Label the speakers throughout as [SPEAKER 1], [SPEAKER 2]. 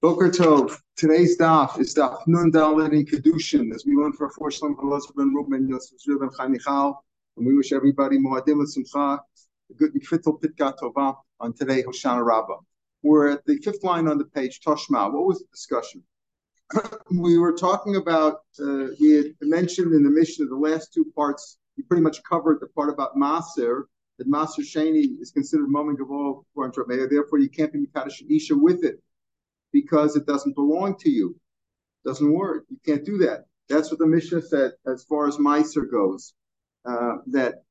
[SPEAKER 1] Boker Tov. Today's daf is daf Nun Dalet in Kedushin, as we learned for Four Shalom Elazar ben Ruben Yosef ben Chaim and we wish everybody Moadim Simcha, a good Mikvittel Pitkat Tova on today Hoshana Rabbah. We're at the fifth line on the page, Toshma. What was the discussion? we were talking about, uh, we had mentioned in the mission of the last two parts, we pretty much covered the part about Maser, that Maser Sheni is considered all according to Rameir, therefore you can't be Mikdash Isha with it because it doesn't belong to you. It Doesn't work. You can't do that. That's what the Mishnah said as far as Meiser goes. Uh, that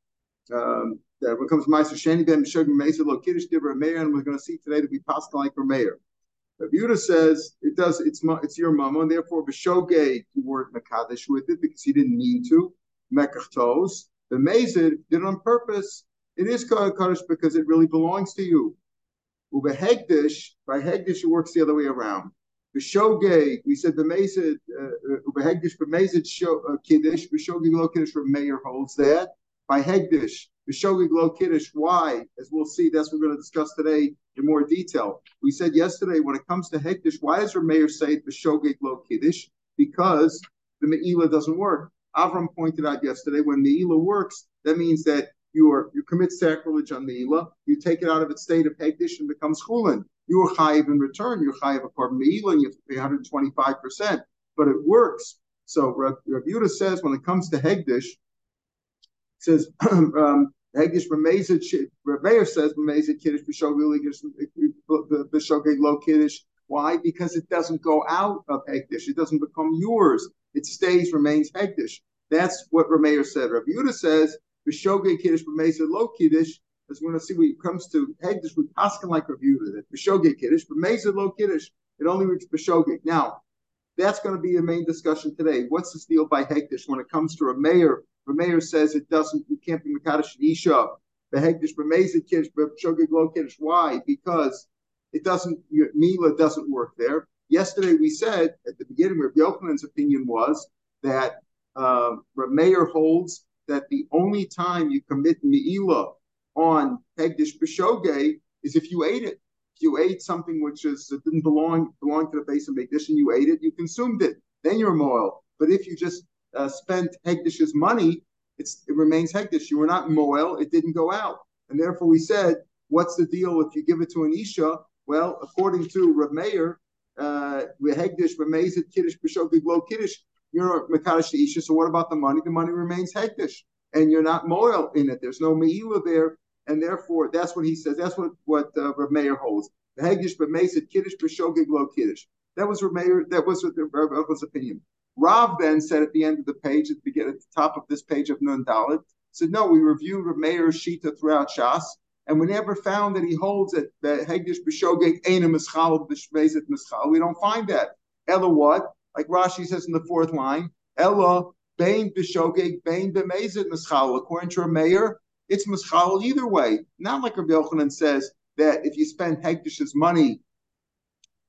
[SPEAKER 1] um, that when it comes to Meiser Sheni Ben Meshug Meiser Lo Kiddush Divrei Meir, and we're going to see today to be possible like Rameir. But Yehuda says it does. It's it's your mama, and therefore b'shogeg you weren't mekadesh with it because you didn't need to. Mekachtos. The Mezid did it on purpose. It is kaddish because it really belongs to you. Ubehegdish, by Hegdish, it works the other way around. B'shogeg, we said the Mezid, uh, Ubehegdish, b'mezid uh, kiddush, b'shogeg lo kiddush, Meir holds that. By Hegdish, b'shogeg lo kiddush, why? As we'll see, that's what we're going to discuss today in more detail. We said yesterday, when it comes to Hegdish, why does Meir say b'shogeg lo kiddush? Because the Me'ila doesn't work. Avram pointed out yesterday, when Me'ila works, that means that you are you commit sacrilege on the Ela, you take it out of its state of Hegdish and becomes Chulin. You are chayiv in return. You're chayiv a korban Me'ila and you have to pay 125%. But it works. So Rav, Yehuda says when it comes to Hegdish, says um, Hegdish Ramezid Rav says Ramezid Kiddush B'Shogeg Lo Kiddush. Why? Because it doesn't go out of Hegdish. It doesn't become yours. It stays, remains Hegdish. That's what Rameir said. Rav Yehuda says B'shogeg Kiddush b'meisa lo Kiddush. As we're going to see when it comes to Hegdish, we paskin like review that B'shogeg Kiddush, b'meisa lo Kiddush. It only reaches B'shogeg. Now, that's going to be the main discussion today. What's the deal by Hegdish when it comes to a mayor? The mayor says it doesn't, you can't be Makadish and Isha. The Hegdish, b'meisa Kiddush, b'shogeg lo Kiddush. Why? Because it doesn't, Mila doesn't work there. Yesterday we said at the beginning, Rabbi Yochanan's opinion was that uh, Mayor holds that the only time you commit Me'ila on Hegdish B'Shogeg is if you ate it. If you ate something which is it didn't belong belong to the base of Megdish and you ate it, you consumed it, then you're Moel. But if you just uh, spent Hegdish's money, it remains Hegdish. You were not Moel, it didn't go out. And therefore we said, what's the deal if you give it to an Isha? Well, according to Rav Meir, uh, Hegdish, Ramezit, Kiddush, B'Shogeg, Lo Kiddush, you're Makadish to Isha. So what about the money? The money remains Hektish. And you're not moil in it. There's no Me'ila there. And therefore, that's what he says. That's what, what uh, Rav Meir holds. The Hegdish b'mesid Kiddush b'shogeg lo Kiddush. That was Rav Meir, that was Rav's opinion. Rav then said at the end of the page, at the, at the top of this page of Nun Dalit, said, no, we reviewed Rav Meir's Shita throughout Shas, and we never found that he holds that Hegdish b'shogeg ain't a mischal b'shmezit mischal. We don't find that. Ella what? Like Rashi says in the fourth line, Ella Bain Bishogeg Bain Bemezit Mischal. According to a mayor, it's Mischal either way. Not like Rabbi Yochanan says that if you spend Hekdish's money,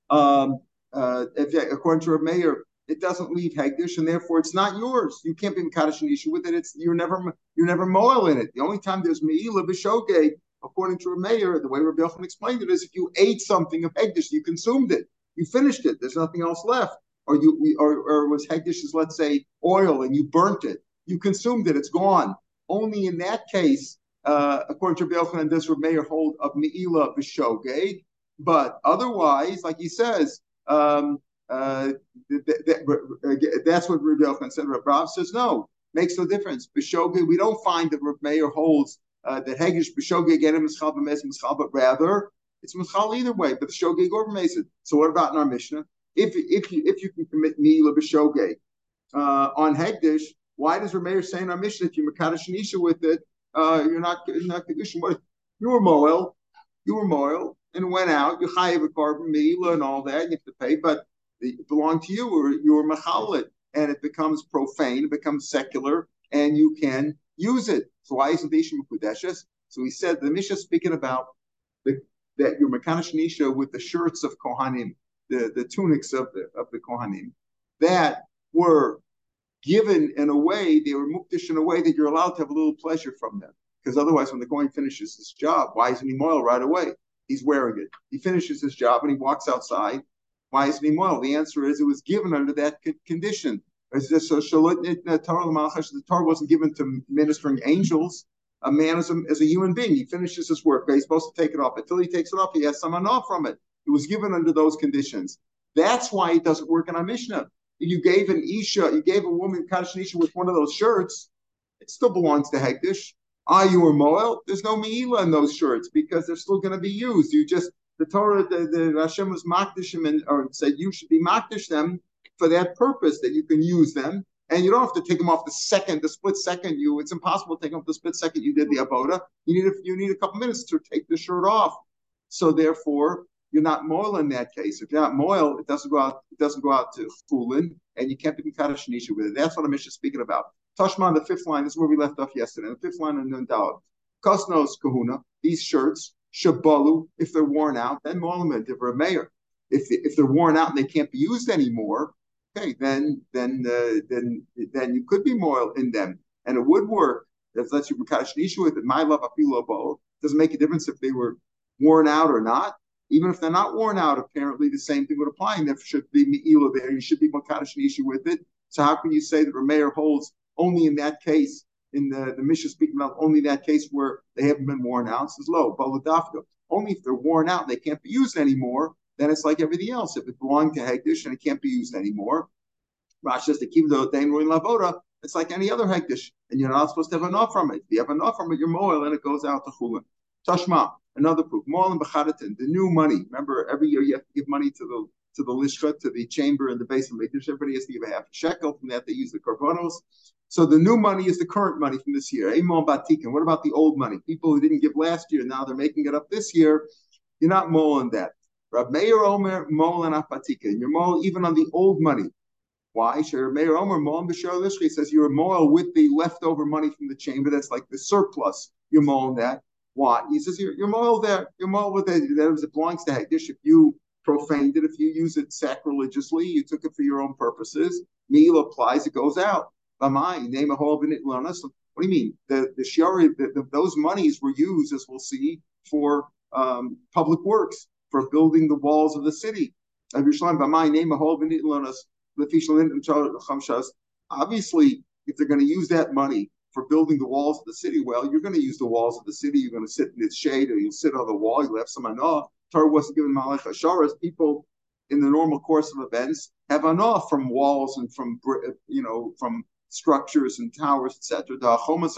[SPEAKER 1] um, uh, if, according to a mayor, it doesn't leave Hegdish, and therefore it's not yours. You can't be Mekadosh and issue with it. It's you're never you're never moel in it. The only time there's Meila Bishogeg, according to a mayor, the way Rabbi Yochanan explained it is if you ate something of Hegdish, you consumed it, you finished it. There's nothing else left or you or, or was hegdish's let's say oil and you burnt it, you consumed it, it's gone. Only in that case, uh, according to and does Meir hold of meila b'shogeg, but otherwise, like he says, um, uh, th- th- th- that's what Rabbi Yochanan said. Rabbi says no, makes no difference. B'shogeg, we don't find that Rabbi Meir holds uh, that hegish b'shogeg and mischal b'mez mischal, but rather it's mischal either way. But the shogeg or b'mezid. So what about in our Mishnah? If if you if you can commit mila b'shogeg uh, on hegdish, why does Rameir say in our mission if you makadosh nisha with it, uh, you're not you're not kedushin? What you were moel, you were moel, and went out. You chayiv a korban mila and all that. You have to pay, but it belonged to you, or you were machalit, and it becomes profane, it becomes secular, and you can use it. So why isn't the Ishim So he said the Mishnah speaking about the, that you're makadosh nisha with the shirts of kohanim the, the tunics of the of the Kohanim, that were given in a way, they were muktish in a way that you're allowed to have a little pleasure from them. Because otherwise, when the Kohen finishes his job, why isn't he moil right away? He's wearing it. He finishes his job and he walks outside. Why isn't he moil? The answer is it was given under that condition. The Torah wasn't given to ministering angels. A man is a, is a human being. He finishes his work. He's supposed to take it off. Until he takes it off, he has some off from it. It was given under those conditions. That's why it doesn't work in our Mishnah. You gave an Isha, you gave a woman Kaddish with one of those shirts, it still belongs to Hektish. Are ah, you a Moel? There's no Meila in those shirts because they're still going to be used. You just, the Torah, the, the Hashem was Makdishim and or said you should be Makdish them for that purpose that you can use them. And you don't have to take them off the second, the split second you. It's impossible to take them off the split second you did the avoda. You need a, you need a couple minutes to take the shirt off. So therefore, you're not moil in that case. If you're not moil, it doesn't go out. It doesn't go out to Fulin, and you can't be kaddish nisha with it. That's what I'm just speaking about. Tashman, the fifth line, this is where we left off yesterday. The fifth line in Nundal. Kosnos kahuna. These shirts shabalu. If they're worn out, then they're a mayor. If if they're worn out and they can't be used anymore, okay, then then uh, then then you could be moral in them, and it would work. That lets you kaddish nisha with it. My love apilo doesn't make a difference if they were worn out or not even if they're not worn out, apparently the same thing would apply, and there should be Me'ila there. You should be Makadash issue with it. So how can you say that Rameir holds only in that case, in the, the Mishnah speaking about only that case where they haven't been worn out? Says low, Baladafka. Only if they're worn out and they can't be used anymore, then it's like everything else. If it belonged to Hegdish and it can't be used anymore, Rashi says the Dain Ruin Lavoda, it's like any other Hegdish, and you're not supposed to have enough from it. If you have enough from it, you're moil and it goes out to Chulin. Tashma, Another proof, Molan Bechadatin, the new money. Remember, every year you have to give money to the to the lishka, to the chamber in the basement. Everybody has to give a half a shekel. From that, they use the korbanos. So the new money is the current money from this year. Amon Batikin. What about the old money? People who didn't give last year, now they're making it up this year. You're not moling that. Rab Meir Omer molan apatikin. You're mole even on the old money. Why? Meir Omer molan b'shar He says you're mole with the leftover money from the chamber. That's like the surplus. You're moling that. He says you're, you're moral there. You're moral with it. That it belongs to Hektish. If you profaned it, if you use it sacrilegiously, you took it for your own purposes. Meal applies, it goes out. Bamai, name a whole of it. What do you mean? The the shari, the, the, those monies were used, as we'll see, for um, public works, for building the walls of the city. Obviously, if they're going to use that money for building the walls of the city, well, you're going to use the walls of the city. You're going to sit in its shade, or you'll sit on the wall. You'll have some anah. Torah wasn't given malach asharas. People in the normal course of events have anah from walls and from you know from structures and towers, etc. The chomas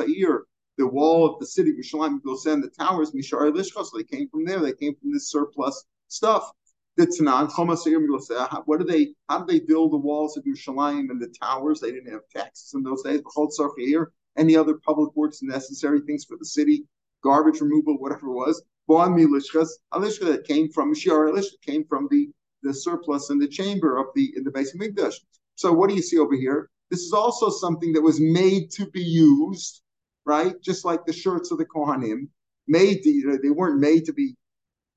[SPEAKER 1] the wall of the city, Yerushalayim, send the towers, Mishar Lishcha, so they came from there. They came from this surplus stuff. The Tanan, Chomas what do they? How did they build the walls of Yerushalayim and the towers? They didn't have taxes in those days. B'chol Tzarchir, any other public works necessary things for the city, garbage removal, whatever it was. Bon milishkas, alishka that came from Shiar Alishka came from the, the surplus in the chamber of the in the base of Mikdash. So what do you see over here? This is also something that was made to be used, right? Just like the shirts of the Kohanim, made to, you know, they weren't made to be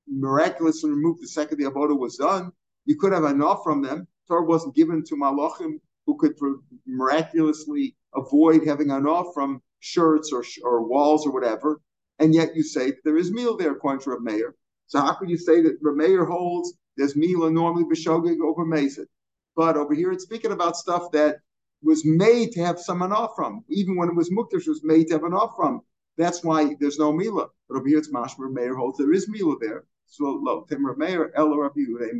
[SPEAKER 1] miraculously removed the second the avodah was done. You could have enough from them. Torah wasn't given to malachim who could miraculously avoid having an off from shirts or, or walls or whatever, and yet you say there is meal there according to Rav Meir. So how could you say that Rav Meir holds there's meal normally b'shogeg over mezid? But over here it's speaking about stuff that was made to have some off from. Even when it was mukdash, was made to have an off from. That's why there's no mila. But over here it's mashmer Meir holds there is mila there. So lo Tim Rav Meir el Rav You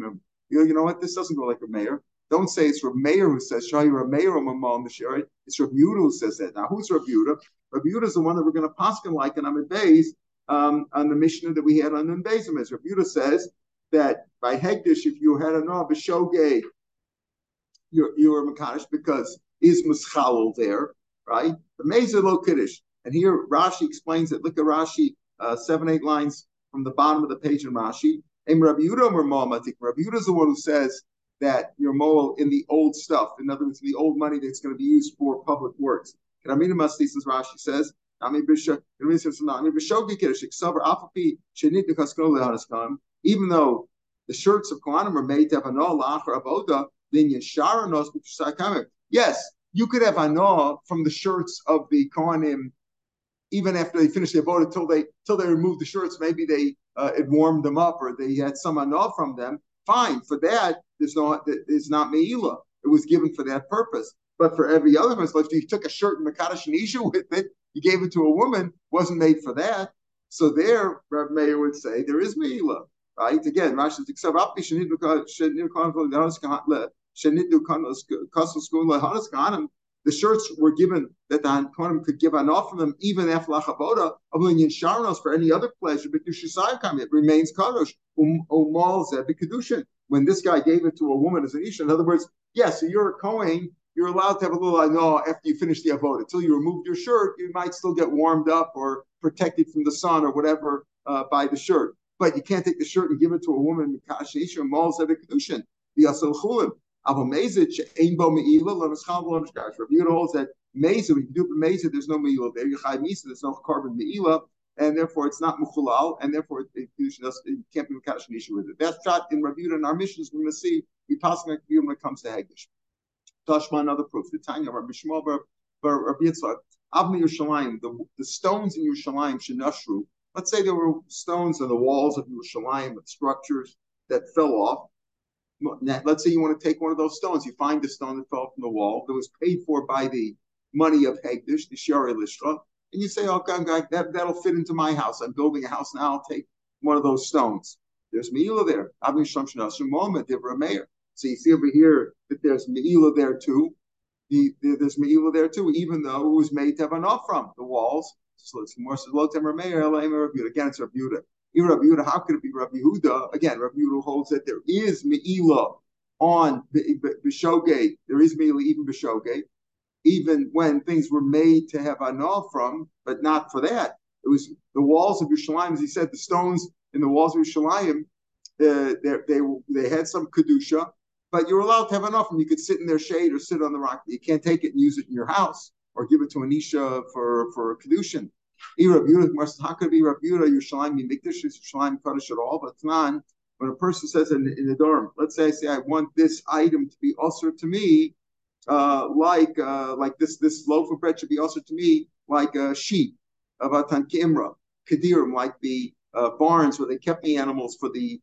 [SPEAKER 1] know what? This doesn't go like a Meir. Don't say it's Rav Meir who says Shayi Rav Meir Mamam the It's Rav Yehuda who says that. Now, who's Rav Yehuda? Yehuda is the one that we're going to paskin like in Amid Beis um, on the Mishnah that we had on the Bezim. Rav Yehuda says that by Hegdish, if you had a no b'shogeg, you're you're Makadish because is Muschalel there, right? The Meza Lo Kiddush. And here Rashi explains it. Look at Rashi, uh, seven, eight lines from the bottom of the page in Rashi. And Rabbi Rabbi Yehuda is the one who says that your moel in the old stuff, in other words, the old money that's going to be used for public works. Rashi says, even though the shirts of Kohanim are made to have anah la'achar avoda, then yeshara nos Yes, you could have anah from the shirts of the Kohanim even after they finish their avoda till they till they remove the shirts. Maybe they uh, it warmed them up or they had some anah from them, fine. For that, there's no, it's not meila. It was given for that purpose. But for every other mitzvah, if you took a shirt and Makadash and with it, you gave it to a woman, wasn't made for that. So there, Reb Meir would say there is meila, right? Again, Rashi says, "Except the shirts were given that the Kohanim could give enough of them, even after Lachaboda, of Linyan Sharnos for any other pleasure, but it remains Kadosh. Um, when this guy gave it to a woman as an Isha, in other words, yes, so you're a Kohen, you're allowed to have a little I know after you finish the Avodah. Until you remove your shirt, you might still get warmed up or protected from the sun or whatever uh, by the shirt. But you can't take the shirt and give it to a woman, the Asal Chulim. Aval Mezit Ein Bo Meila Lamaschal Lamashkash. Rabbi Yehuda holds that Meza, when you do Meza, there's no Meila there. Yechai Misa, there's no carbon Meila, and therefore it's not Mukhulal, and therefore it, it can't be Makash issue with it. That's shot in Rabbi Yehuda in our missions. We're going to see we pass when it comes to Hagdish. Tashma, another proof. The Tanya, Rabbi Shmuel, Rabbi Yitzchak, Avni Yerushalayim, the, the stones in Yerushalayim, Shenashru. Let's say there were stones on the walls of Yerushalayim, structures that fell off let's say you want to take one of those stones, you find the stone that fell from the wall that was paid for by the money of Hegdish, the Shari Lishra, and you say, okay, that, that'll fit into my house. I'm building a house now, I'll take one of those stones. There's Meila there. So you see over here that there's Meila there too. The, the, there's Meila there too, even though it was made to have enough from the walls. So it's more. Again, it's Rabbi Rabbi Yehuda, how could it be Rabbi Yehuda? Again, Rabbi Yehuda holds that there is Me'ilah on Bishogate. There is Me'ilah even Bishogate, even when things were made to have anah from, but not for that. It was the walls of Yerushalayim, as he said, the stones in the walls of Yerushalayim, uh, they, they, they had some Kedusha, but you're allowed to have enough and you could sit in their shade or sit on the rock. You can't take it and use it in your house or give it to Anisha for, for Kedushin. How could it be Rabbi Yehuda, Yerushalayim, Yimikdash, Yerushalayim, Kaddish at all? But not. When a person says in, in the dorm, let's say I say I want this item to be also to me, uh, like uh, like this this loaf of bread should be also to me like a sheep, avatan kimra, kadirim, like the uh, barns where they kept the animals for the.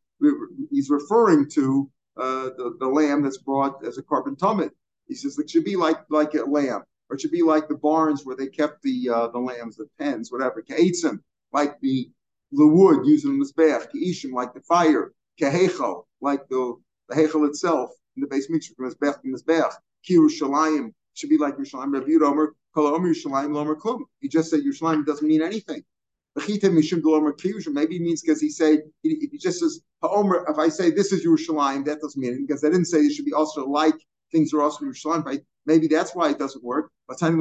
[SPEAKER 1] He's referring to uh, the, the lamb that's brought as a carbon tumid. He says it should be like like a lamb or it should be like the barns where they kept the uh, the lambs, the pens, whatever. Ke'etzim, like the the wood used in the mizbeach. Ke'ishim, like the fire. Ke'hechel, like the the hechel itself in the base mixture from mizbeach to mizbeach. Kirushalayim should be like Yerushalayim. Rabbi Yudomer, Kol Yerushalayim Lomer Klum. He just said Yerushalayim doesn't mean anything. Maybe it means because he said he, just says If I say this is Yerushalayim, that doesn't mean it because I didn't say it should be also like things are also Yerushalayim. Maybe that's why it doesn't work. But Also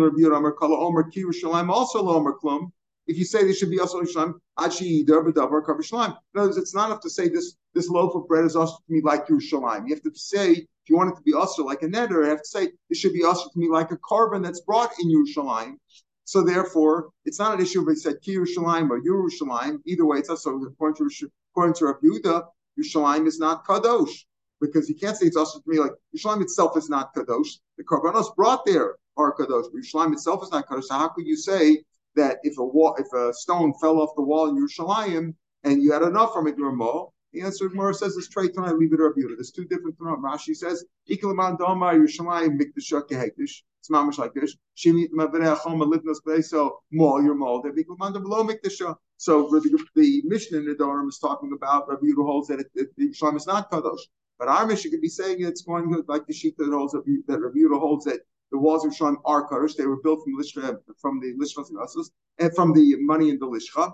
[SPEAKER 1] klum. If you say there should be also Yerushalayim, achi derba cover In other words, it's not enough to say this this loaf of bread is also to me like Yerushalayim. You have to say if you want it to be also like a neder, you have to say it should be also to me like a carbon that's brought in Yerushalayim. So therefore, it's not an issue if it said Yerushalayim or Yerushalayim. Either way, it's also according to according to Rabbi Yehuda, Yerushalayim is not kadosh because you can't say it's also to me like Yerushalayim itself is not kadosh. The karbanos brought there are kadosh, but Yerushalayim itself is not kadosh. So how could you say that if a wall, if a stone fell off the wall in Yerushalayim and you had enough from it, you're more? The answer Gemara says is straight tonight. Leave it to Rabbi There's two different Tanam. Rashi says Ikalaman Domar Yerushalayim Mikdashak Hektish. It's mamish like this. Shimit Mavrei Achom Livnas So Mall your mall. They Ikalaman below Mikdashak. So the, the Mishnah in the Durham is talking about Rabbi Yehuda holds that it, it, Yerushalayim is not kadosh. But our mission could be saying it's going good like the sheet that holds that, Rabbi holds that the walls of Shon are Kaddish. They were built from Lishcha, from the Lishcha and from the money in the Lishcha.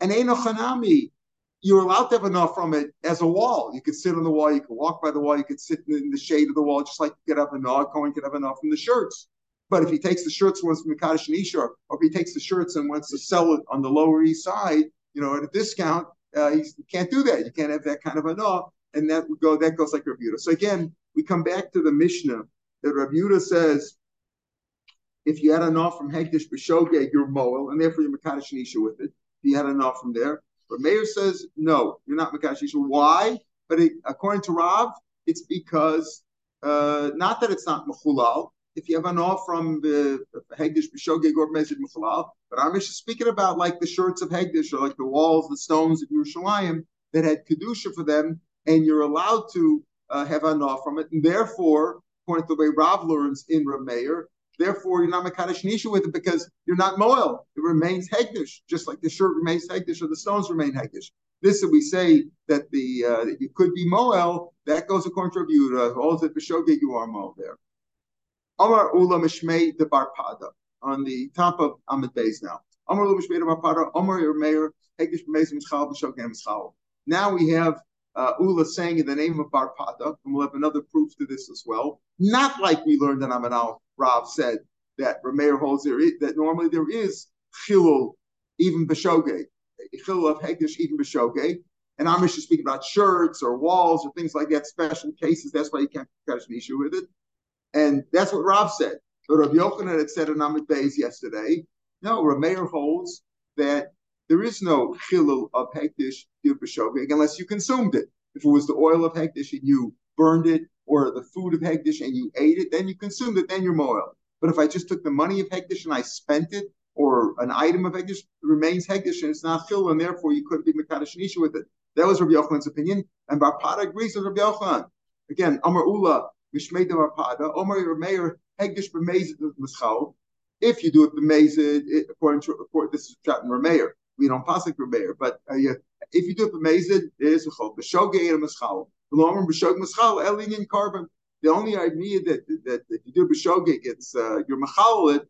[SPEAKER 1] And Hanami, you're allowed to have enough from it as a wall. You could sit on the wall, you could walk by the wall, you could sit in the shade of the wall, just like you could have enough, Cohen could have enough from the shirts. But if he takes the shirts wants from Kaddish and Ishar, or if he takes the shirts and wants to sell it on the Lower East Side, you know, at a discount, uh, you can't do that. You can't have that kind of enough and that would go that goes like Rabbi Yehuda. So again, we come back to the Mishnah that Rabbi Yehuda says if you had enough from Hegdish B'Shogeg, you're Moel, and therefore you're Makadosh Nisha with it. If you had enough from there. But Meir says, no, you're not Makadosh Nisha. Why? But it, according to Rav, it's because, uh, not that it's not Mechulal, if you have an off from the Hegdish B'Shogeg or Mezid Mechalal. But our mission is speaking about like the shirts of Hegdish or like the walls, the stones of Yerushalayim that had Kedusha for them, and you're allowed to uh, have an off from it. And therefore, according to the way Rav learns in Rameir, therefore you're not Makadosh Nisha with it because you're not Moel. It remains Hegdish, just like the shirt remains Hegdish or the stones remain Hegdish. This, we say that the uh, that you could be Moel, that goes according to Rav. All that B'Shogeg you are Moel there. Amar Ula Mishmei de Barpada on the top of Ahmed Beis now. Amar Ula Mishmei de Barpada, Amar Yermeir, Hegish B'Mezim Mischal B'Shogeg Mischal. Now we have uh, Ula saying in the name of Barpada, and we'll have another proof to this as well. Not like we learned in Amanal, Rav said that Rameir holds there that normally there is chilul, even b'shogeg, chilul of hegdish, even b'shogeg. And Amish is speaking about shirts or walls or things like that, special cases. That's why you can't catch an issue with it. And that's what Rav said. But Rav Yochanan had said in Amit Beis yesterday, no, Rameir holds that there is no chilul of hektish b'shogeg unless you consumed it. If it was the oil of hektish and you burned it, or the food of hektish and you ate it, then you consumed it, then you're moel. But if I just took the money of hektish and I spent it, or an item of hektish remains hektish and it's not chilul, and therefore you couldn't be mekadosh nisha with it. That was Rabbi Yochanan's opinion, and Barpada agrees with Rabbi Yochanan. Again, Amar Ula Mishmei de Barpada, Omer Meir Hegdish B'Mezid Mischal. If you do it B'Mezid, according to according, this is Chat and Rameir. We don't pass like Rameir, but uh, yeah, if you do it for B'Mezid, it is Mischal. B'Shogei and Mischal. V'Lomer B'Shog Mischal Elin carbon. The only idea that that if you do B'Shogei, it's uh, you're Michal it.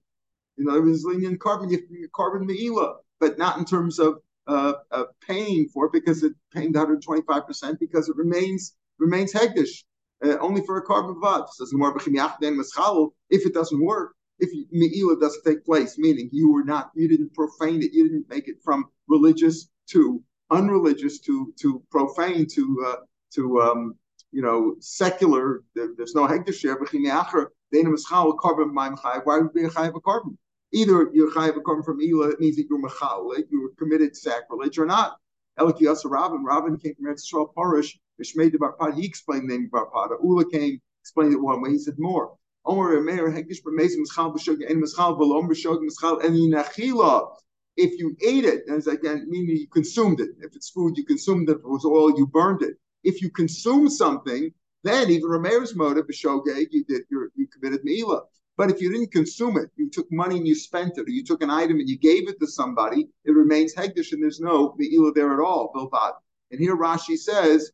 [SPEAKER 1] You know, it's lenient carbon. You have to carbon Me'ila, but not in terms of uh, uh, paying for it because it paying 125 percent because it remains remains hegdish uh, only for a carbon vad. Says if it doesn't work, if meila doesn't take place, meaning you were not, you didn't profane it, you didn't make it from religious to unreligious to to profane to uh, to um, you know secular. There, there's no carbon Why would be a chayav a carbon? Either you're chayav a carbon from ila, it means that you're machal, you were committed sacrilege, or not. Eliki Rabin, Rabin came from Yisrael Parish, Mishmei de Barpada, he explained the name Barpada. Ula came, explained it one way, he said more. If you ate it, it's again, meaning you consumed it. If it's food, you consumed it. If it was oil, you burned it. If you consume something, then even Rameir's motive, B'shogeg, you did, you committed Meila. But if you didn't consume it, you took money and you spent it, or you took an item and you gave it to somebody, it remains hegdish and there's no meila there at all, bilvad. And here Rashi says,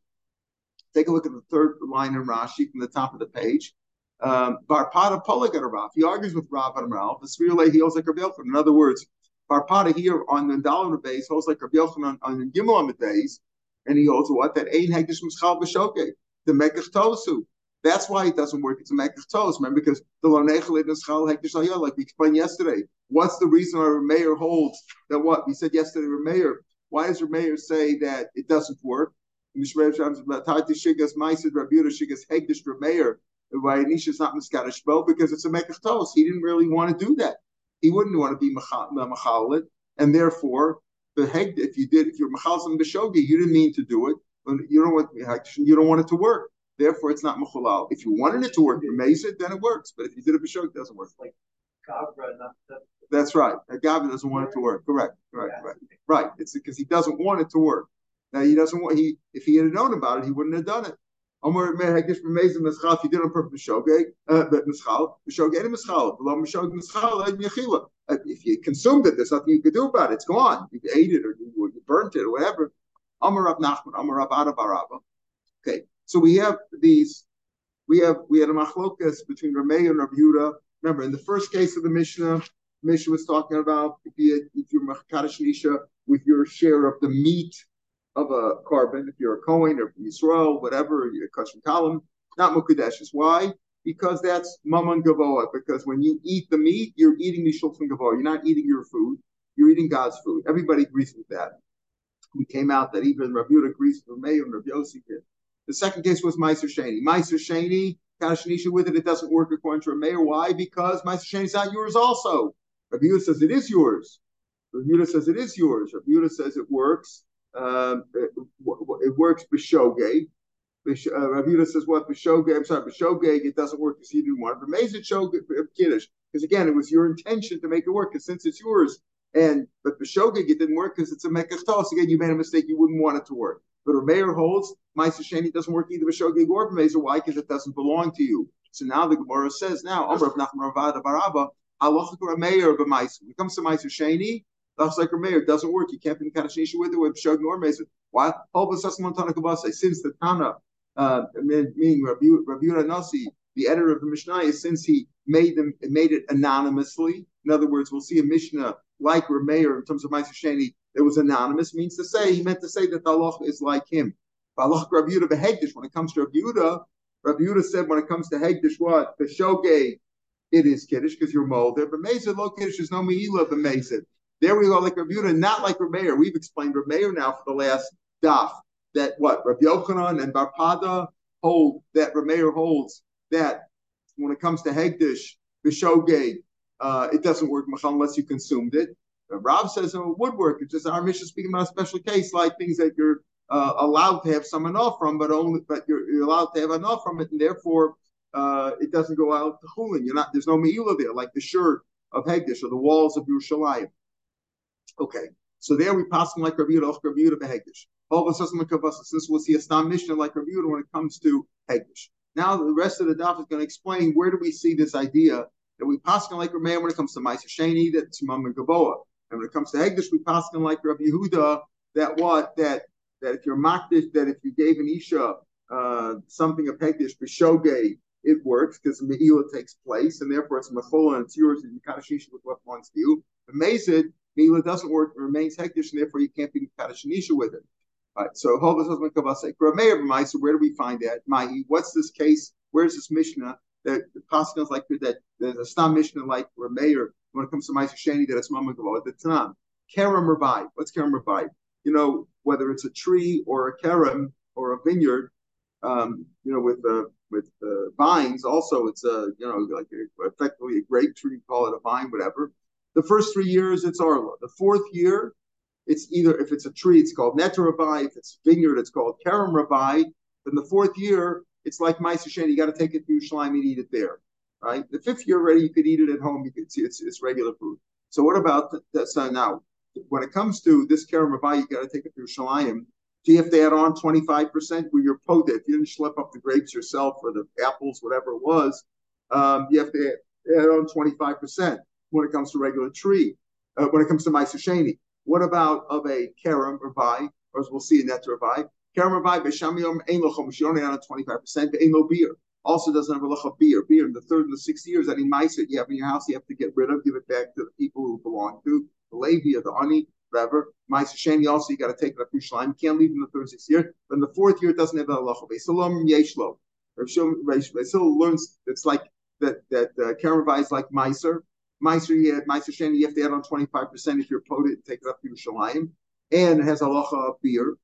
[SPEAKER 1] take a look at the third line in Rashi from the top of the page. Um, Barpada Polygat Rav. He argues with Rav and Rav. The Svirle he holds like Rabbi. In other words, Barpada here on the Dalar base holds like Rabbi on, on the Gimel on the days, and he holds what that ain't hegdish mischal b'shoke the mekach tosu. That's why it doesn't work. It's a mekach toes, remember? Because the lonechalid and schal hektish like we explained yesterday. What's the reason our mayor holds that what we said yesterday? our Mayor, why does your mayor say that it doesn't work? Why Nisha is not miskadish bo because it's a mekach toes. He didn't really want to do that. He wouldn't want to be machalit, and therefore the heg. If you did, if you're machalzim b'shogi, you didn't mean to do it. You don't want you don't want it to work. Therefore, it's not mechulal. If you wanted it to work, you maze it, then it works. But if you did it b'shog, it doesn't work. Like Gabra, not That's right. Gabra doesn't want it to work. Correct. Right. Right. Right. It's because he doesn't want it to work. Now he doesn't want he if he had known about it, he wouldn't have done it. Omer Mehakish B'Mezim Mischal, if you did on purpose, B'Shogeg, uh, Mischal, B'Shogeg and Mischal, Below B'Shogeg Mischal, and Yechila. If you consumed it, there's nothing you could do about it. It's gone. You ate it or you, you burnt it or whatever. Amar Rav Nachman, Amar Rav Adabarabba. Okay, so we have these, we have we had a machlokas between Ramey and Rav Yehuda. Remember, in the first case of the Mishnah, Mishnah was talking about if you if you're machkadash nisha with your share of the meat of a carbon, if you're a Kohen or from Yisrael, whatever, you're a Kashim column, not Mukadeshes. Why? Because that's Maman Gavoa. Because when you eat the meat, you're eating the Shulchan Gavoa. You're not eating your food. You're eating God's food. Everybody agrees with that. We came out that even Rav Yehuda agrees with Rav and Rav Yossi did. The second case was Meiser Sheni. Meiser Sheni, Kadashnisha with it, it doesn't work according to Rameir. Why? Because Meiser is not yours also. Rabbi Yehuda says it is yours. Rabbi Yehuda says it is yours. Rabbi Yehuda says it works. Um, it, it, works b'shogeg. Uh, Rav Yudah says what b'shogeg. I'm sorry, b'shogeg. It doesn't work because you didn't want it. But mezid shogeg kiddush because again, it was your intention to make it work. Because since it's yours, and but b'shogeg it didn't work because it's a mekachtos. Again, you made a mistake. You wouldn't want it to work. But mayor holds Ma'aser Sheni doesn't work either b'shogeg or b'mezer. Why? Because it doesn't belong to you. So now the Gemara says now Amr of Nachman Ravada Baraba halacha mayor b'maiser. When it comes to Ma'aser Sheni, like mayor doesn't work. You can't be in Kadashisha with it with b'shogeg or mezer. Why? Since the Tana uh, meaning Rabbi, Rabbi Nasi, the editor of the Mishnah, since he made them made it anonymously. In other words, we'll see a Mishnah like Rameir in terms of Ma'aser Sheni that was anonymous, means to say he meant to say that the Allah is like him. Allah Rabbi Yehuda behegdish. When it comes to Rabbi Yehuda, Rabbi Yehuda said when it comes to hegdish, what the shoge, it is kiddush because you're molder, but mezid lo kiddush is no meila b'mezid. There we go, like Rabbi Yehuda, not like Rameir. We've explained Rameir now for the last daf that what Rabbi Yochanan and Barpada hold that Rameir holds that when it comes to Hegdish, Bishoge, uh, it doesn't work unless you consumed it. Rob says oh, it would work. It's just our mission speaking about a special case, like things that you're uh, allowed to have some enough from, but only but you're, you're, allowed to have enough from it, and therefore uh, it doesn't go out to chulin. You're not there's no meila there, like the shirt of Hegdish or the walls of Yerushalayim. Okay, so there we pass like Rabbi Yehuda, Rabbi Yehuda behegdish. Since we'll see a stam mishnah like Rabbi Yehuda when it comes to hegdish. Now the rest of the daf is going to explain where do we see this idea that we pass like Rabbi when it comes to Ma'aser Sheni, that Tzimam and Gaboa, and when it comes to hegdish, we pass like Rabbi Yehuda that what that that if you're makdish, that if you gave an isha uh, something of hegdish b'shogay, it works because meila takes place, and therefore it's machol and it's yours, and you kind of shish with what belongs to you. Amazed Mila doesn't work, it remains hektish, and therefore you can't be kadashanisha with it. All right, so Hovas. So where do we find that? Mahi, what's this case? Where's this Mishnah that the Pascals like that there's a Stam Mishnah like Rameir when it comes to Ma'aser Sheni that it's Mama Gavot. The Tanam. Kerem Rabai. What's Kerem Rabai? You know, whether it's a tree or a kerem or a vineyard, um, you know, with uh, with uh, vines, also it's a you know like a, effectively a grape tree, call it a vine, whatever. The first three years, it's Arla. The fourth year, it's either, if it's a tree, it's called Netter Rabbi. If it's vineyard, it's called Karam Rabbi. Then the fourth year, it's like Ma'aser You got to take it to Yerushalayim and eat it there. Right? The fifth year already, you could eat it at home. You could see it's, it's regular food. So what about that? So now, when it comes to this Karam Rabbi, you got to take it to Yerushalayim. Do you have to add on 25% when you're poted? If you didn't schlep up the grapes yourself or the apples, whatever it was, um, you have to add on 25% when it comes to regular tree, uh, when it comes to Ma'aser Sheni. What about of a Kerem or Bai, or as we'll see in that Bai? Kerem or Bai, Beshamiyom, Ein Lochom, she only on 25%, Ein Lo Beer. Also doesn't have a loch of beer. Beer in the third and the sixth years, any Ma'aser you have in your house, you have to get rid of, give it back to the people who belong to, the Levi the honey, whatever. Ma'aser Sheni also, you got to take it up your shlime. Can't leave in the third sixth year. But in the fourth year, it doesn't have a loch of Besalom Yeshlo. still learns it's like that that uh, Kerem is like Meiser, Meiser, Sheni, you have to add on 25% if you're potent, and take it up to Yerushalayim. And it has halacha of beer.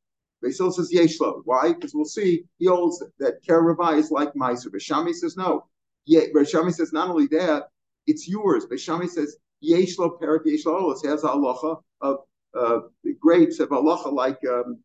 [SPEAKER 1] Basil says Yeshlo. Why? Because we'll see he holds that Karabai is like Meiser. Beshami says no. Yeah, Beshami says not only that, it's yours. Beshami says Yeshlo Perak Yeshlo It has halacha of uh, grapes have halacha like um,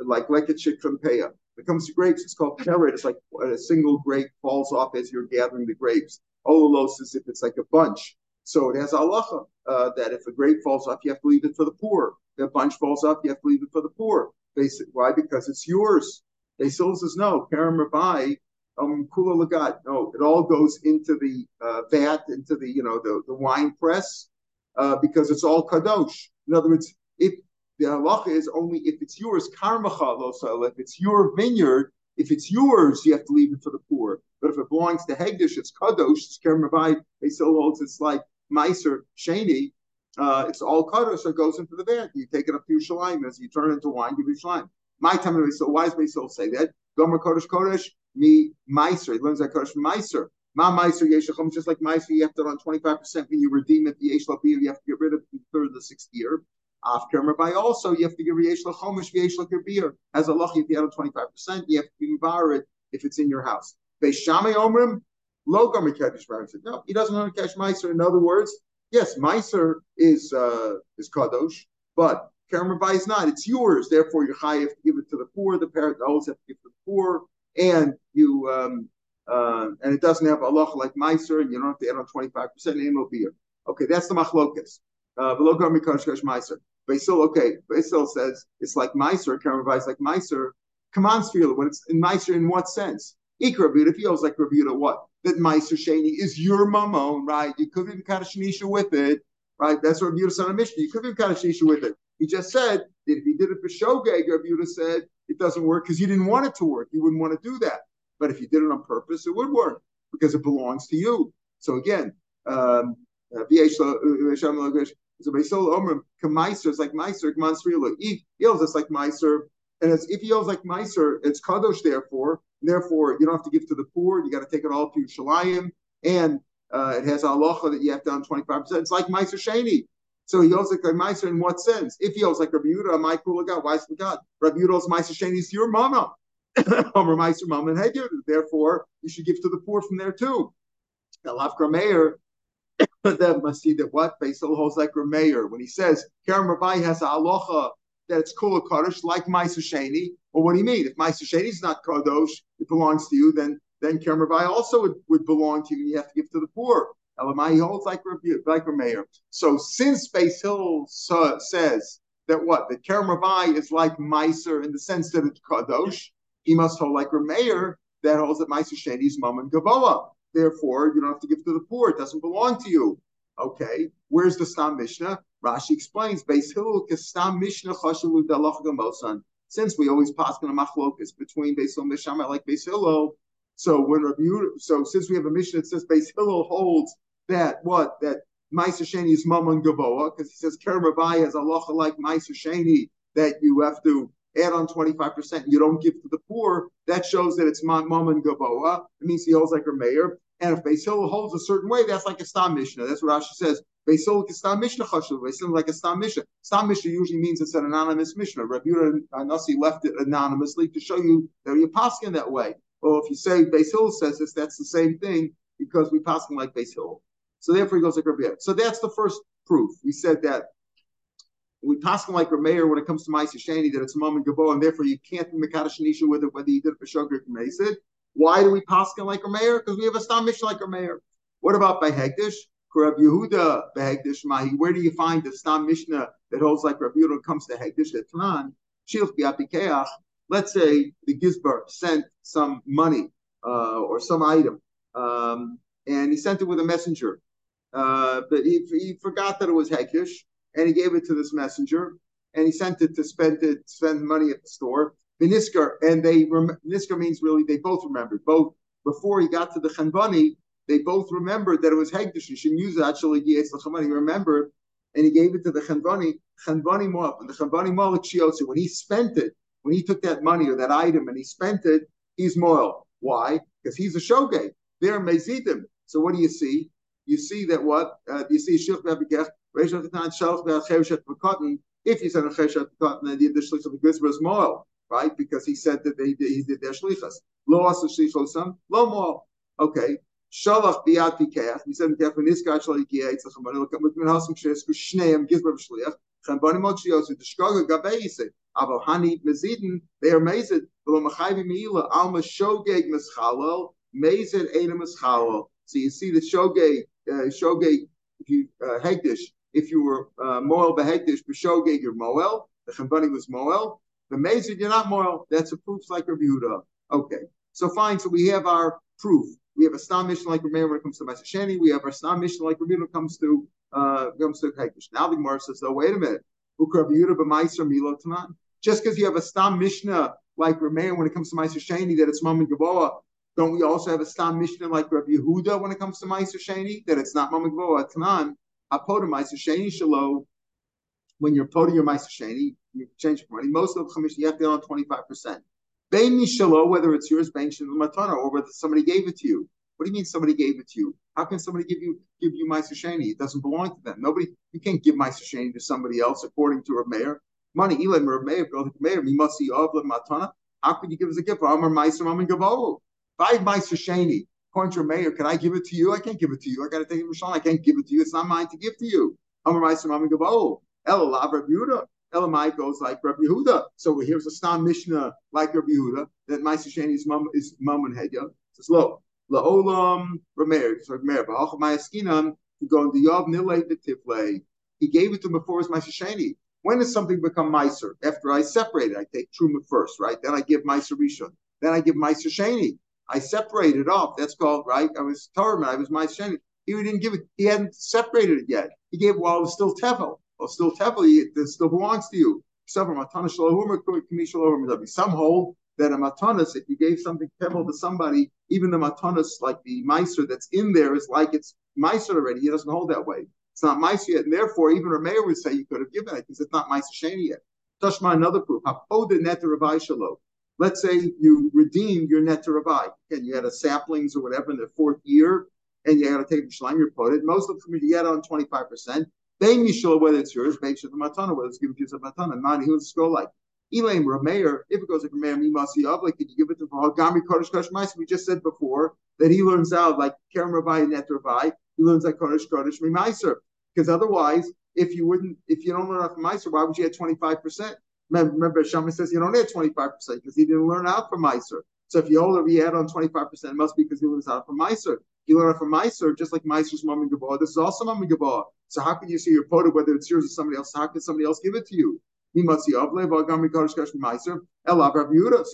[SPEAKER 1] like Leket Shikrampeya. When it comes to grapes, it's called perit. It's like a single grape falls off as you're gathering the grapes. Ololos is if it's like a bunch. So it has halacha uh, that if a grape falls off, you have to leave it for the poor. If a bunch falls off, you have to leave it for the poor. Basic, why? Because it's yours. Basil says no. Karam Rabbi, um, kula lagat. No, it all goes into the uh, vat, into the you know the, the wine press, uh, because it's all kadosh. In other words, if the halacha is only if it's yours, karmacha. If it's your vineyard, if it's yours, you have to leave it for the poor. But if it belongs to Hegdish, it's kadosh. It's Karam Rabbi. Basil holds it's like Meiser Sheni, uh, it's all kadosh that goes into the vat. You take it up to Yerushalayim as you turn it into wine, give Yerushalayim. My time, so why does Basil say that? Gomer Kodesh Kodesh, me Meiser. He learns that Kodesh Meiser. Ma Meiser Yeshachom, just like Meiser, you have to run 25% when you redeem it, the Yesh you have to get rid of the third of the sixth year. After by also, you have to give Yesh Lachomish, Yesh beer. As a loch, if you have 25%, you have to be it if it's in your house. Beishame Omrim, Logo Mekadesh said, no, he doesn't want to catch Meiser. In other words, yes, Meiser is uh, is Kadosh, but Kerem is not. It's yours. Therefore, high have to give it to the poor. The parent always have to give to the poor. and you um, uh, and it doesn't have Allah like Meiser, and you don't have to add on 25% animal beer. Okay, that's the machlokas. Uh, Meiser. Basil, okay, Basil says it's like Meiser, Karen is like Meiser. Come on, Sfila, when it's in Meiser, in what sense? Ikra Rebuta feels like Rebuta what? That Meiser Shani is your mamon, right? You could even Kadashnisha with it, right? That's what said on mission. You could even Kadashnisha with it. He just said that if he did it for Shogeg, Rebuta said it doesn't work because you didn't want it to work. You wouldn't want to do that. But if you did it on purpose, it would work because it belongs to you. So again, um, uh, so Beisol Omer, Kamaiser is like Meiser, Kamansrila. Yells, it's like Meiser. And it's, if he yells like Meiser, it's Kadosh, therefore. Therefore, you don't have to give to the poor. You got to take it all to Shalayim. And uh, it has halacha that you have to on 25%. It's like Meiser Shani. So he yells like Meiser in what sense? If he yells like Rabbi Yehuda, my cool God, why is it God? Rabbi Yehuda's Meiser Shani is your mama. Omer Meiser mama and Heged. Therefore, you should give to the poor from there too. Now, Lafka Meir, that must see that what Basil holds like Rameir when he says Kerem Rabbi has a halacha that it's kula kadosh like Ma'aser Sheni. Well, what do you mean? If Ma'aser Sheni is not kadosh, it belongs to you. Then then Kerem Rabbi also would, would belong to you, and you have to give to the poor. Elamai holds like like Rameir. So since Base Hill says that what that Kerem Rabbi is like Meiser in the sense that it's kadosh, he must hold like Rameir that holds that Ma'aser Sheni is Mom and Gavoa. Therefore, you don't have to give to the poor. It doesn't belong to you. Okay, where's the Stam Mishnah? Rashi explains, Beis Hillel Mishnah. Since we always pass on a machlokas between Beis Hillel and Mishama like Beis Hillel, so when Rabbi, so since we have a Mishnah that says Beis Hillel holds that what that Ma'aser Sheni is Mammon Gavoa because he says Kerem Rabbi has Allah like Ma'aser Sheni that you have to add on 25%, you don't give to the poor, that shows that it's and Gavoa. It means he holds like a mayor. And if Basil holds a certain way, that's like a Stam Mishnah. That's what Rashi says. Basil is Stam Mishnah Chashuv. Basil like a Stam Mishnah. Stam Mishnah usually means it's an anonymous Mishnah. Rabbi Nasi left it anonymously to show you that you're passing that way. Well, if you say Basil says this, that's the same thing because we passing like Basil. So therefore he goes like Rabbi. So that's the first proof. We said that we pass like Rameir when it comes to Ma'aser Shani that it's a moment Gabo, and therefore you can't be Mekadosh Nisha with it whether you did it for Shogrik Mesid. Why do we pass like Rameir? Because we have a Stam Mishnah like Rameir. What about by Hegdish? Rab Yehuda Behegdish Mahi. Where do you find the Stam Mishnah that holds like Rab Yehuda comes to Hegdish at Tanan? Shilch Biapikeach. Let's say the Gizbar sent some money uh, or some item, um, and he sent it with a messenger. Uh, but he, he forgot that it was Hegdish, and he gave it to this messenger, and he sent it to spend it spend money at the store. Benisker, and they Nisker means really they both remembered. Both before he got to the Chanvani, they both remembered that it was Hegdish. Use it actually. He remembered, and he gave it to the Chanvani. Chanvani Moab, and the Chanvani Moab when he spent it, when he took that money or that item and he spent it, he's moil. Why? Because he's a shogeg. They're mezidim. So what do you see? You see that what? Uh, you see Shilch if you said a cheshat cotton, then the shlichus of the goods was moral, right? Because he said that they, he did their shlichus. Lo asa shlichosam, lo moral. Okay. Shalach biat pikeach. He said, "Kef v'niskar shal yikia yitzach hamani lokem with min hasam shesku shneim gizbar b'shliach chambani mod shiosu deshkaga gabei yisei avo hani mezidin they are mezid v'lo machayvi meila alma shogeg mischalel mezid ena mischalel. So you see the shogeg uh, shogeg if you uh, hegdish if you were uh, Moel Behektish B'Shogeg, you're Moel. The Chambani was Moel. The Mazid, you're not Moel. That's a proof like Rabbi Yehuda. Okay. So fine. So we have our proof. We have a Stam mission like Rabbi when it comes to Masasheni. We have our Stam mission like Rabbi when it comes to uh, comes to Hektish. Now the Gemara says, though, wait a minute. Just because you have a Stam Mishnah like Rameir when it comes to Meiser Sheni, that it's Mammon Gavoa, don't we also have a Stam Mishnah like Rabbi Yehuda when it comes to Meiser Sheni, that it's not Mammon Gavoa, Tanan? sheni shalo. When you're putting your ma'aser sheni, you change your money. Most of the commission you have to on twenty five percent. Bein shalo, whether it's yours, bein matana, or whether somebody gave it to you. What do you mean somebody gave it to you? How can somebody give you give you sheni? It doesn't belong to them. Nobody, you can't give ma'aser sheni to somebody else according to a mayor. Money, Elam, or mayor, mayor, mi must see of matana. How could you give us a gift? Amar ma'aser, amar gavolu. Five ma'aser sheni according to your mayor, can I give it to you? I can't give it to you. I got to take it from Sean. I can't give it to you. It's not mine to give to you. Amar Ma'aser Mami Gavol. El Lav Rebuta. Elamai goes like Rabbi Yehuda. So here's a Stam Mishnah like Rabbi Yehuda that Ma'aser Sheni mum is mum and Hedya. Says lo laolam Rameir. So Rameir ba'acham ma'askinam to go in the Yav Nilay Tiflay. He gave it to him before his Ma'aser Sheni. When does something become Meiser? After I separate it, I take Truma first, right? Then I give Meiser Rishon. Then I give Meiser Sheni. I separate it off. That's called, right? I was Torah, I was Meiser Sheni. He didn't give it, he hadn't separated it yet. He gave it while it was still Tevel. Well, still Tevel, it still belongs to you. Some hold that a matanas, if you gave something tevel to somebody, even the matanas, like the meiser that's in there, is like it's meiser already. He doesn't hold that way. It's not meiser yet, and therefore even a mayor would say you could have given it because it's not meiser sheni yet. Tashma another proof. Let's say you redeemed your net to and you had a saplings or whatever in the fourth year, and you had to take the shlaim, you put it. Most of them you get on twenty five percent. They mishul whether it's yours, make sure the matana, whether it's given to you as a matana. Not he was go like. Elaim Rameir, if it goes like Rameir Mimasi Avlik, did you give it to Gami Kodesh Kodesh Mais? We just said before that he learns out like Kerem Ravai and Net Ravai, he learns like Kodesh Kodesh Mimaiser. Because otherwise, if you wouldn't, if you don't learn out from Meiser, why would you add 25%? Remember, Shaman says you don't add 25% because he didn't learn out from Meiser. So if you you add on 25%, it must be because he learns out from Meiser. You learn out from Meiser, just like Meiser's Mom and. This is also Mom and. So how can you see your quota, whether it's yours or somebody else? How can somebody else give it to you? So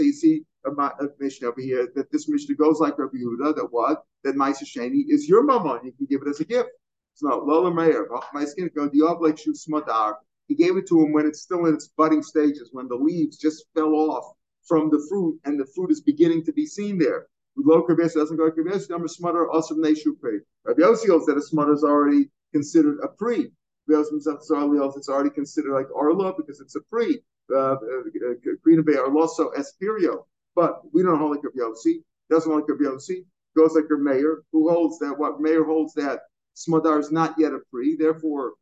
[SPEAKER 1] you see a, a Mishnah over here that this Mishnah goes like Rabbi Yehuda, that what? That Maisa Sheni is your mama, and you can give it as a gift. So Lola Meir, my skin go like Smadar. He gave it to him when it's still in its budding stages, when the leaves just fell off from the fruit and the fruit is beginning to be seen there. Low Kabes doesn't go Kabes, number smadar, also Neshu Pri. Rabbi Yossi holds that a smadar is already considered a pre. It's already considered like Arla because it's a pre. Green Bay Arloso Espirio. But we don't hold like Rabbi Yossi. Doesn't hold like Rabbi Yossi. Goes like your mayor who holds that what mayor holds that Smadar is not yet a pre, therefore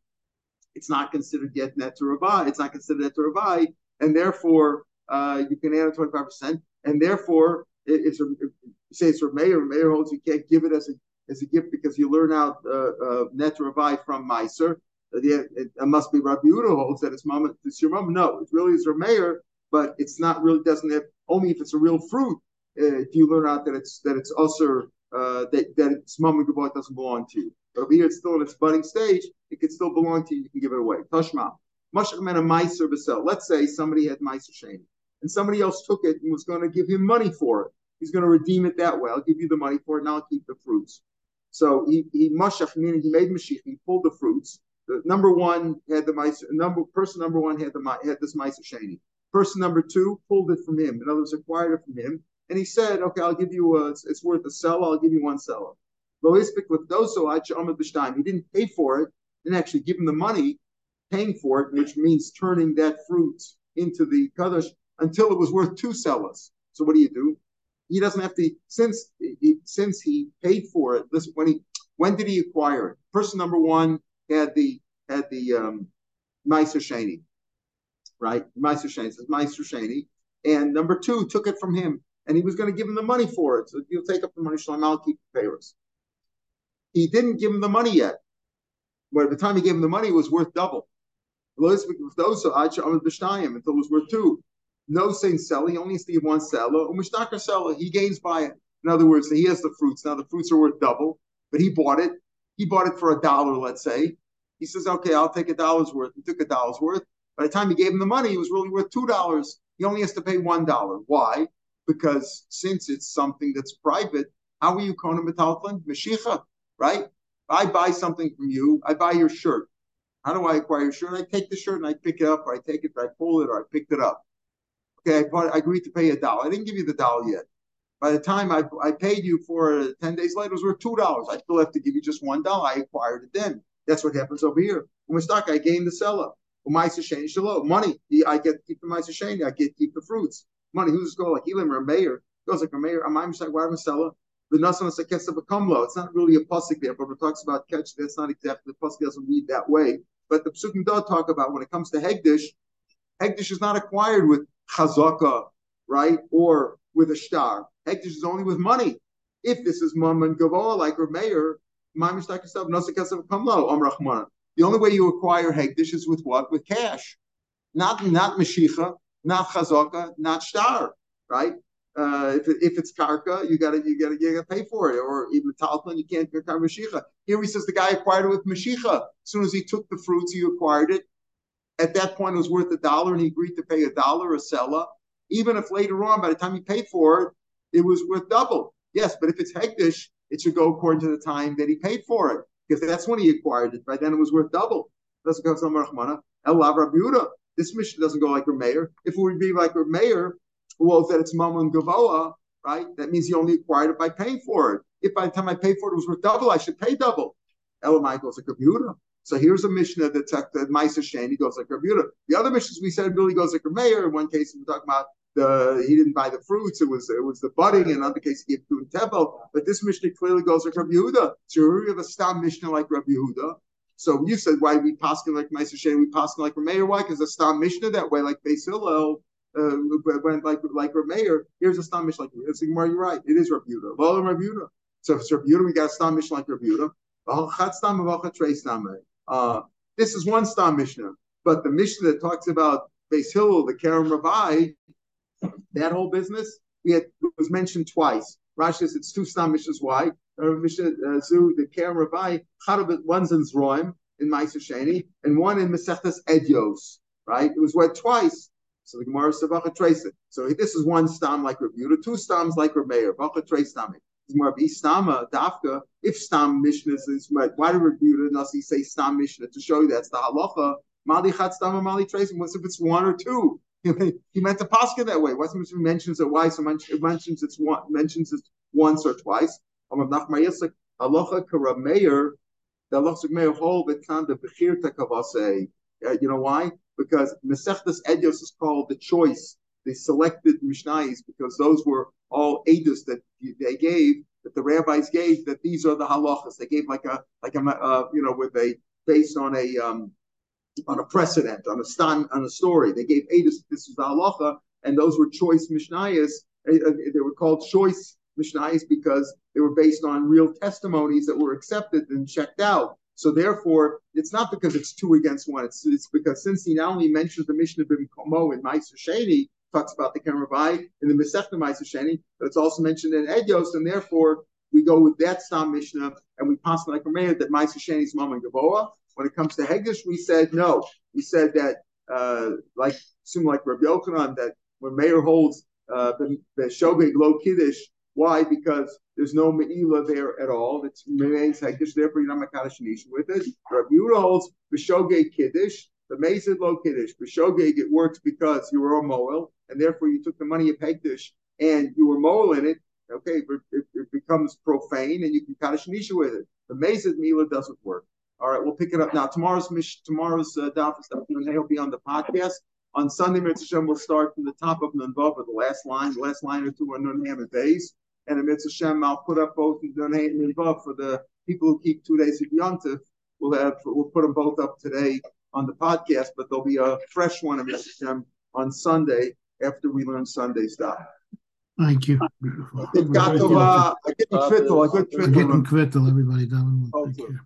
[SPEAKER 1] it's not considered yet net to Rabai. It's not considered net to Rabai, and therefore uh, you can add a 25%, and therefore it, it's a, say it's for mayor, mayor holds you can't give it as a as a gift because you learn out uh, uh, from Meiser. It, it, it, must be Rabbi Yehuda holds that it's mama, it's your mom. No, it really is Rameir, but it's not really doesn't have only if it's a real fruit. Uh, if you learn out that it's that it's usher uh, that that it's mama it doesn't belong to you. But over here, it's still in its budding stage. It could still belong to you. You can give it away. Tashma. Mashachman a Meiser Basel. Let's say somebody had Meiser Shane and somebody else took it and was going to give him money for it. He's going to redeem it that way. I'll give you the money for it, and I'll keep the fruits. So he he mashach, meaning he made mashich. He pulled the fruits. The number one had the Meiser. Number person number one had the had this Shani. Person number two pulled it from him. In other words, acquired it from him, and he said, "Okay, I'll give you a. It's worth a sell. I'll give you one seller." He didn't pay for it, didn't actually give him the money, paying for it, which means turning that fruit into the kaddish until it was worth two sellers. So what do you do? He doesn't have to since he, since he paid for it. Listen, when he when did he acquire it? Person number one had the had the um, Meiser Shani, right? Meiser Shani says Meiser Shani, and number two took it from him, and he was going to give him the money for it. So you'll take up the money, Shalom, I'll keep the payers he didn't give him the money yet. But at the time he gave him the money, it was worth double. Those until it was worth two. No saying sell, he only has to give one seller. Umishtaka seller, he gains by it. In other words, he has the fruits. Now the fruits are worth double, but he bought it. He bought it for a dollar, let's say. He says, okay, I'll take a dollar's worth. He took a dollar's worth. By the time he gave him the money, it was really worth two dollars. He only has to pay one dollar. Why? Because since it's something that's private, how are you konim metalflin? Mashiach right? I buy something from you, I buy your shirt. How do I acquire your shirt? I take the shirt and I pick it up, or I take it, or I pull it, or I picked it up. Okay, I, bought, I agreed to pay a dollar. I didn't give you the dollar yet. By the time I, I paid you for it 10 days later, it was worth $2. I still have to give you just $1. I acquired it then. That's what happens over here. When we stock, I gain the seller. Money. I get keep the Maisa Shani. I get keep the fruits. Money. Who's go like Elam or a Mayor? Goes like a mayor. I'm like, why am a seller? the nasan sakesa bekamlo. It's not really a pasuk there, but it talks about catch. That's not exactly the pasuk doesn't read that way. But the psukim does talk about when it comes to hegdish, hegdish is not acquired with chazaka, right, or with a star. Hegdish is only with money. If this is mum and like her mayor, the only way you acquire hegdish is with what? With cash. not not Mashicha, not Chazaka, not Shtar, right? Uh, if, if it's karka, you gotta you gotta you gotta pay for it, or even talcum, you can't get mashicha. Here he says the guy acquired it with mashicha. As soon as he took the fruits, he acquired it. At that point, it was worth a dollar, and he agreed to pay a dollar a seller. Even if later on, by the time he paid for it, it was worth double. Yes, but if it's hegdish, it should go according to the time that he paid for it, because that's when he acquired it. By then, it was worth double. Doesn't go some Rahmana. El Rabiuda. This mission doesn't go like Rameir. If it would be like Rameir, who holds that it's Mammon Gavoa, right? That means he only acquired it by paying for it. If by the time I paid for it, it was worth double, I should pay double. Elamai goes like Rabiuda. So here's a Mishnah that's the Maisa Shani goes like Rabiuda. The other Mishnahs we said really goes like Rameir. In one case, we're talking about the he didn't buy the fruits; it was it was the budding. In another case, he gave to Tevel. But this Mishnah clearly goes like Rabbi Yehuda. So we have a stam Mishnah like Rabbi Yehuda. So you said why we paskin like Meiser Shane, we paskin like Rameir. Why? Because a stam Mishnah that way, like Beis Hillel, uh, went like like Rameir. Here's a stam like it's Gemara. You're right. It is Rabbi Yehuda. Well, Rabbi Yehuda. So if it's Rabbi Yehuda, we got a stam like Rabbi Yehuda. Uh, this is one stam Mishnah, but the Mishnah that talks about Beis Hillel, the Kerem Rabbi, that whole business we had was mentioned twice. Rashi says it's two stam Mishnahs. Why? Mishnah uh, Zu the Kerem Rabbi, one's in Zroim in Ma'aser Sheni, and one in Masechtas Edios. Right? It was read twice. So the Gemara Savacha trace it. So this is one stam like Rebuta, two stams like Rameir. Vacha trace stamik. More Stama Dafka. If Stam Mishnah is why do Rebuta Nasi say Stam Mishnah to show you that's the halacha? Mali Chat Stama Mali Trace. What's if it's one or two? he meant to pascha that way. What's it mentions it why? So it mentions it's one mentions it once or twice. Halacha karameir. The halacha meir hold the kind of bechirta kavase. Uh, you know why? Because Mesechtas Edios is called the choice, the selected Mishnais, because those were all edus that they gave, that the rabbis gave, that these are the halachas. They gave like a like a uh, you know with a based on a um, on a precedent, on a stan, on a story. They gave edus. This was the halacha, and those were choice mishnayos. Eh, eh, they were called choice mishnayos because they were based on real testimonies that were accepted and checked out. So therefore, it's not because it's two against one. It's, it's because since he not only mentions the Mishnah Bim Komo in Meiser Sheni, talks about the Kemrabai in the Masechta Sheni, but it's also mentioned in Edios, and therefore we go with that Stam Mishnah and we pass like Rameir that Meiser Sheni is Mama Gavoa. When it comes to Hegdish, we said no. We said that, uh, like, similar like Rabbi Yochanan, that when Mayor holds uh, the, the Shogeg Lo Kiddush, why? Because there's no Me'ila there at all. It remains Hegdish, therefore you're not Makadash with it. Rabbi Yehuda holds the Shogeg Kiddush, the Kiddush. The Shogeg, it works because you were a Moel, and therefore you took the money of Hegdish and you were Moel in it. Okay, it, it, becomes profane and you can Kaddish Nisha with it. The Mezid Mila doesn't work. All right, we'll pick it up now. Tomorrow's mish, tomorrow's uh, daf will be on the podcast. On Sunday, Mitzvah we'll start from the top of Nunvav with the last line. The last line or two are Nunham days. And in Mitzvah I'll put up both Nunham and Nunvav for the people who keep two days of Yontif. We'll have we'll put them both up today on the podcast, but there'll be a fresh one of Mitzvah on Sunday after we learn Sunday stuff.
[SPEAKER 2] Thank you.
[SPEAKER 1] Beautiful. It got to, uh, I get in Kvittel, I get
[SPEAKER 2] Kvittel. Everybody down. Thank you.